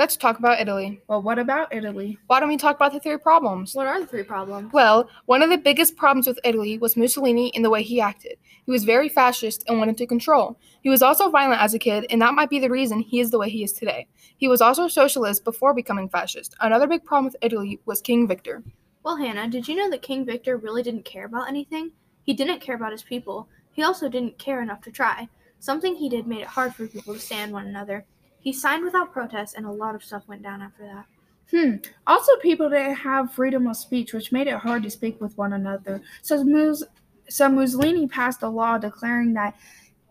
Let's talk about Italy. Well, what about Italy? Why don't we talk about the three problems? What are the three problems? Well, one of the biggest problems with Italy was Mussolini in the way he acted. He was very fascist and wanted to control. He was also violent as a kid, and that might be the reason he is the way he is today. He was also a socialist before becoming fascist. Another big problem with Italy was King Victor. Well, Hannah, did you know that King Victor really didn't care about anything? He didn't care about his people. He also didn't care enough to try. Something he did made it hard for people to stand one another. He signed without protest, and a lot of stuff went down after that. Hmm. Also, people didn't have freedom of speech, which made it hard to speak with one another. So, Mus- so Mussolini passed a law declaring that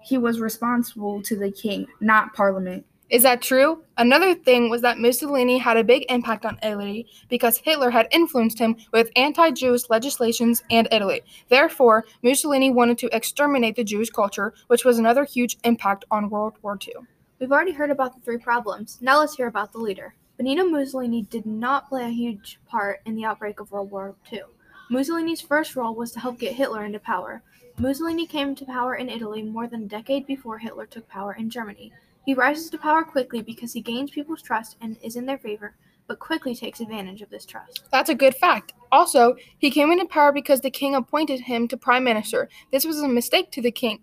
he was responsible to the king, not parliament. Is that true? Another thing was that Mussolini had a big impact on Italy because Hitler had influenced him with anti Jewish legislations and Italy. Therefore, Mussolini wanted to exterminate the Jewish culture, which was another huge impact on World War II. We've already heard about the three problems. Now let's hear about the leader. Benito Mussolini did not play a huge part in the outbreak of World War II. Mussolini's first role was to help get Hitler into power. Mussolini came to power in Italy more than a decade before Hitler took power in Germany. He rises to power quickly because he gains people's trust and is in their favor, but quickly takes advantage of this trust. That's a good fact. Also, he came into power because the king appointed him to prime minister. This was a mistake to the king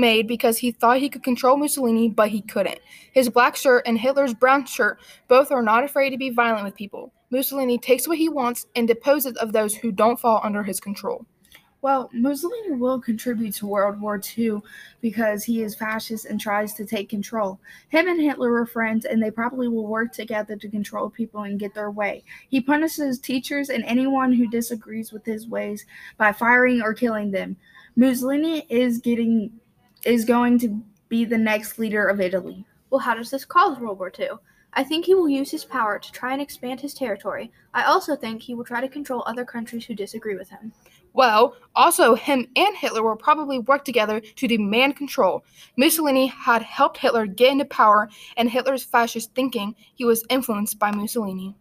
made because he thought he could control Mussolini, but he couldn't. His black shirt and Hitler's brown shirt both are not afraid to be violent with people. Mussolini takes what he wants and deposes of those who don't fall under his control. Well, Mussolini will contribute to World War II because he is fascist and tries to take control. Him and Hitler were friends, and they probably will work together to control people and get their way. He punishes teachers and anyone who disagrees with his ways by firing or killing them. Mussolini is getting is going to be the next leader of Italy. Well, how does this cause World War II? I think he will use his power to try and expand his territory. I also think he will try to control other countries who disagree with him. Well, also, him and Hitler will probably work together to demand control. Mussolini had helped Hitler get into power, and Hitler's fascist thinking, he was influenced by Mussolini.